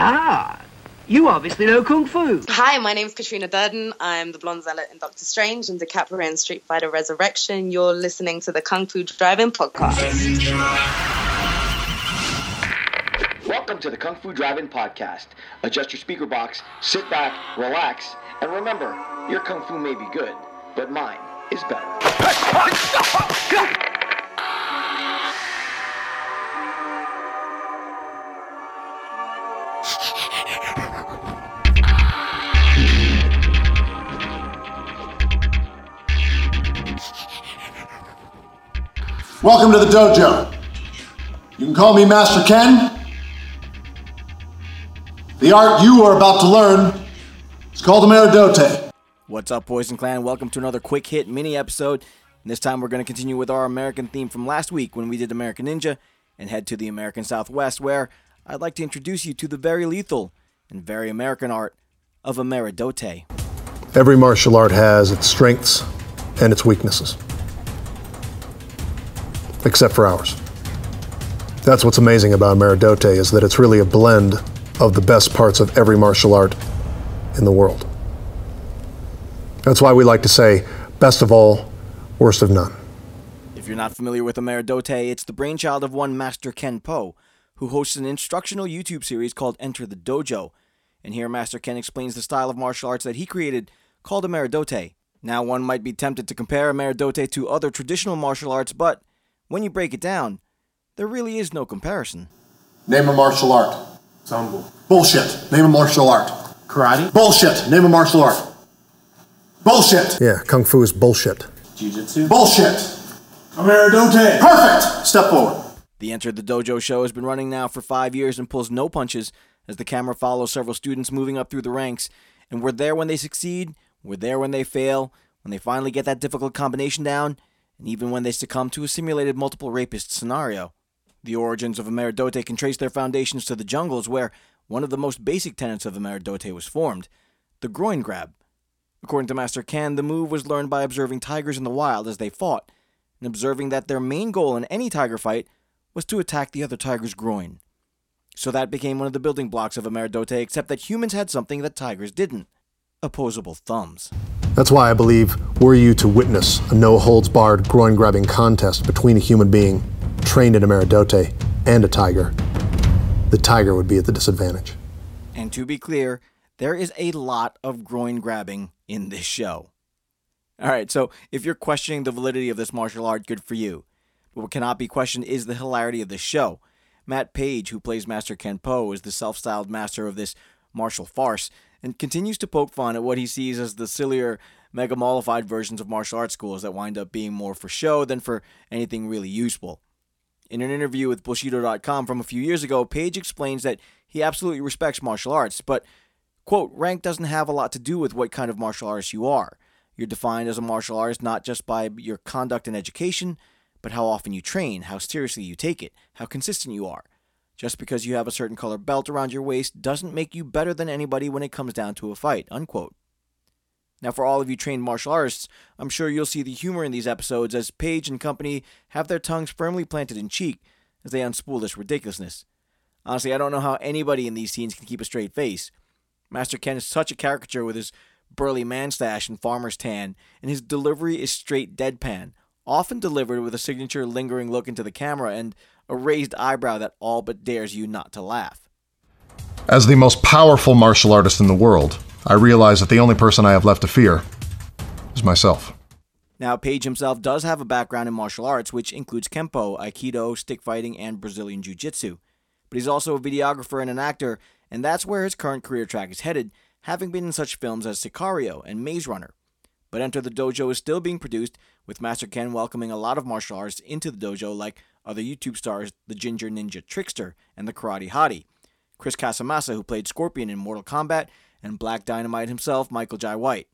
Ah, you obviously know Kung Fu. Hi, my name's Katrina Durden. I'm the blonde zealot in Doctor Strange and Decapre in Street Fighter Resurrection. You're listening to the Kung Fu Drive-In podcast. Welcome to the Kung Fu Drive-In podcast. Adjust your speaker box, sit back, relax, and remember, your kung fu may be good, but mine is better. Welcome to the dojo. You can call me Master Ken. The art you are about to learn is called Ameridote. What's up, Poison Clan? Welcome to another quick hit mini episode. And this time we're going to continue with our American theme from last week when we did American Ninja and head to the American Southwest, where I'd like to introduce you to the very lethal and very American art of Ameridote. Every martial art has its strengths and its weaknesses, except for ours. That's what's amazing about Ameridote is that it's really a blend of the best parts of every martial art in the world. That's why we like to say, best of all, worst of none. If you're not familiar with Ameridote, it's the brainchild of one Master Ken Po, who hosts an instructional YouTube series called Enter the Dojo. And here Master Ken explains the style of martial arts that he created called Ameridote. Now, one might be tempted to compare Ameridote to other traditional martial arts, but when you break it down, there really is no comparison. Name a martial art. Sambo. Bullshit. Name a martial art. Karate. Bullshit. Name a martial art. Bullshit. Yeah, Kung Fu is bullshit. Jiu-Jitsu. Bullshit. Ameridote. Perfect. Step forward. The Enter the Dojo show has been running now for five years and pulls no punches as the camera follows several students moving up through the ranks. And we're there when they succeed, we're there when they fail, when they finally get that difficult combination down, and even when they succumb to a simulated multiple rapist scenario. The origins of Ameridote can trace their foundations to the jungles where one of the most basic tenets of Ameridote was formed the groin grab. According to Master Ken, the move was learned by observing tigers in the wild as they fought, and observing that their main goal in any tiger fight was to attack the other tiger's groin. So that became one of the building blocks of Ameridote, except that humans had something that tigers didn't opposable thumbs. That's why I believe were you to witness a no holds barred groin grabbing contest between a human being trained in Ameridote and a tiger, the tiger would be at the disadvantage. And to be clear, there is a lot of groin grabbing in this show. All right, so if you're questioning the validity of this martial art, good for you. But what cannot be questioned is the hilarity of this show. Matt Page, who plays Master Ken Po, is the self styled master of this martial farce and continues to poke fun at what he sees as the sillier, mega mollified versions of martial arts schools that wind up being more for show than for anything really useful. In an interview with Bushido.com from a few years ago, Page explains that he absolutely respects martial arts, but, quote, rank doesn't have a lot to do with what kind of martial artist you are. You're defined as a martial artist not just by your conduct and education, but how often you train, how seriously you take it, how consistent you are. Just because you have a certain color belt around your waist doesn't make you better than anybody when it comes down to a fight. Unquote. Now, for all of you trained martial artists, I'm sure you'll see the humor in these episodes as Page and company have their tongues firmly planted in cheek as they unspool this ridiculousness. Honestly, I don't know how anybody in these scenes can keep a straight face. Master Ken is such a caricature with his burly man stash and farmer's tan, and his delivery is straight deadpan, often delivered with a signature lingering look into the camera and a raised eyebrow that all but dares you not to laugh. As the most powerful martial artist in the world, I realize that the only person I have left to fear is myself. Now, Page himself does have a background in martial arts, which includes Kempo, Aikido, stick fighting, and Brazilian Jiu Jitsu. But he's also a videographer and an actor, and that's where his current career track is headed, having been in such films as Sicario and Maze Runner. But Enter the Dojo is still being produced, with Master Ken welcoming a lot of martial artists into the dojo, like other YouTube stars, the Ginger Ninja Trickster and the Karate Hottie. Chris Casamassa, who played Scorpion in Mortal Kombat, and Black Dynamite himself, Michael Jai White.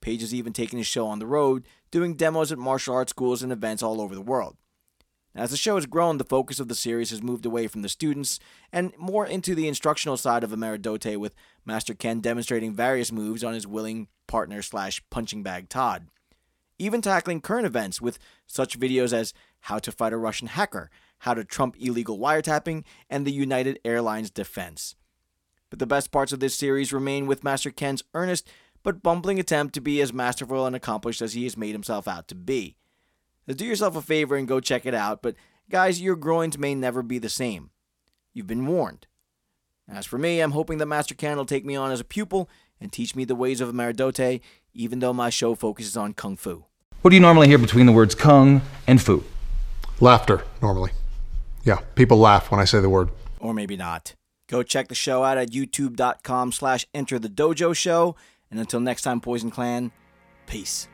Page has even taken his show on the road, doing demos at martial arts schools and events all over the world. As the show has grown, the focus of the series has moved away from the students and more into the instructional side of Ameridote, with Master Ken demonstrating various moves on his willing partner slash punching bag Todd. Even tackling current events with such videos as how to fight a Russian hacker, how to trump illegal wiretapping, and the United Airlines defense. but the best parts of this series remain with Master Ken's earnest but bumbling attempt to be as masterful and accomplished as he has made himself out to be. So do yourself a favor and go check it out, but guys, your groins may never be the same. You've been warned. As for me, I'm hoping that Master Ken will take me on as a pupil and teach me the ways of Ameridote, even though my show focuses on Kung Fu. What do you normally hear between the words kung and fu? Laughter, normally. Yeah, people laugh when I say the word. Or maybe not. Go check the show out at youtube.com slash enter the dojo show. And until next time, Poison Clan, peace.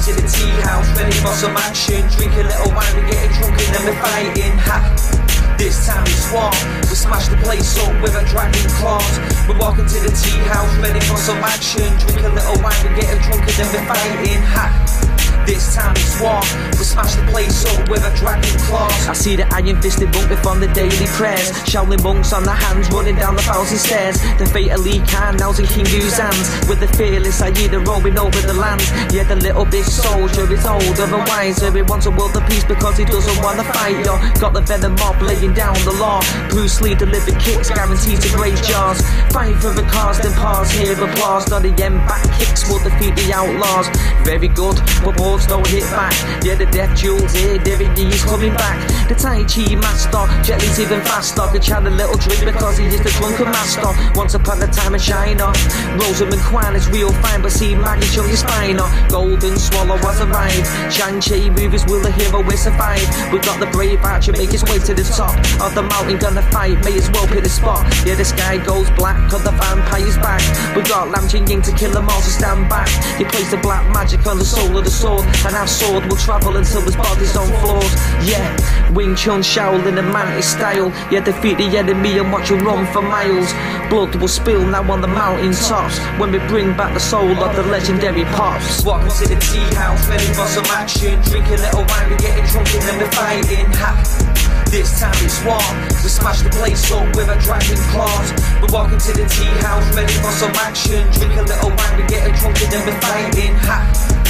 Walking to the tea house, ready for some action. Drink a little wine, we getting drunk and then we're fighting. Ha! This time it's war. We smash the place up with a dragon claws. We're walking to the tea house, ready for some action. Drink a little wine, we getting drunk and then we're fighting. Ha! This time it's war. We smash the place up with a dragon claws. I see the iron fisted monk from the daily prayers. Shaolin monks on their hands running down the thousand stairs. The fate of Lee Khan now's in King Hu's hands. With the fearless Aida roaming over the land. Yeah, the little big soldier is older and wiser. He wants a world of peace because he doesn't want to fight. Yo, got the venom mob laying down the law. Bruce Lee delivered kicks guaranteed to graze jaws. Fight for the cause, then pause, hear applause. Not the end back kicks will defeat the outlaws. Very good, but balls don't hit back. Yeah, the death jewels here, David D's coming back. The Tai Chi master, Jet Li's even faster. Could a little drink because he is the drunken master. Once upon a time in China, Rosamund Kwan is real fine, but see Maggie show your spine. Golden Swallow has arrived. Shang-Chi movies, will the hero will survive? We got the brave archer make his way to the top of the mountain, gonna fight, may as well pick the spot. Yeah, the sky goes black, cause the vampire's back. We got Lam Ching Ying to kill them all, so stand back. He plays the black magic on the soul of the sword, and our sword will travel until his body's on floors. Yeah, Wing Chun Shaolin and Mantis style. Yeah, defeat the enemy and watch him run for miles. Blood will spill now on the mountain tops when we bring back the soul of the legendary pops. Welcome to the tea house, ready for some action. Drink a little wine, we're getting drunk and then we're fighting. Ha! This time it's war. We smash the place up with a dragon claws. We're walking to the tea house, ready for some action. Drink a little wine, we're getting drunk and then we're fighting. Ha!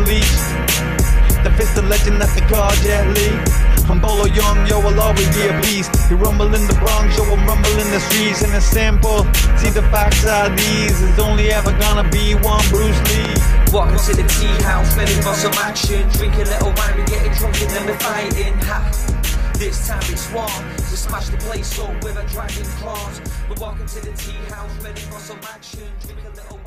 unleashed. The fist of legend that they call Jet Li. I'm Bolo Yeung, yo, I'll always be a beast. You rumble in the Bronx, yo, I'm rumble in the streets, and it's simple. See, the facts are these. There's only ever gonna be one Bruce Lee. Welcome to the tea house, ready for some action. Drink a little wine, we getting drunk and then we're fighting. Ha! This time it's war. We smash the place up with a dragon claws. We're walking to the tea house, ready for some action. Drink a little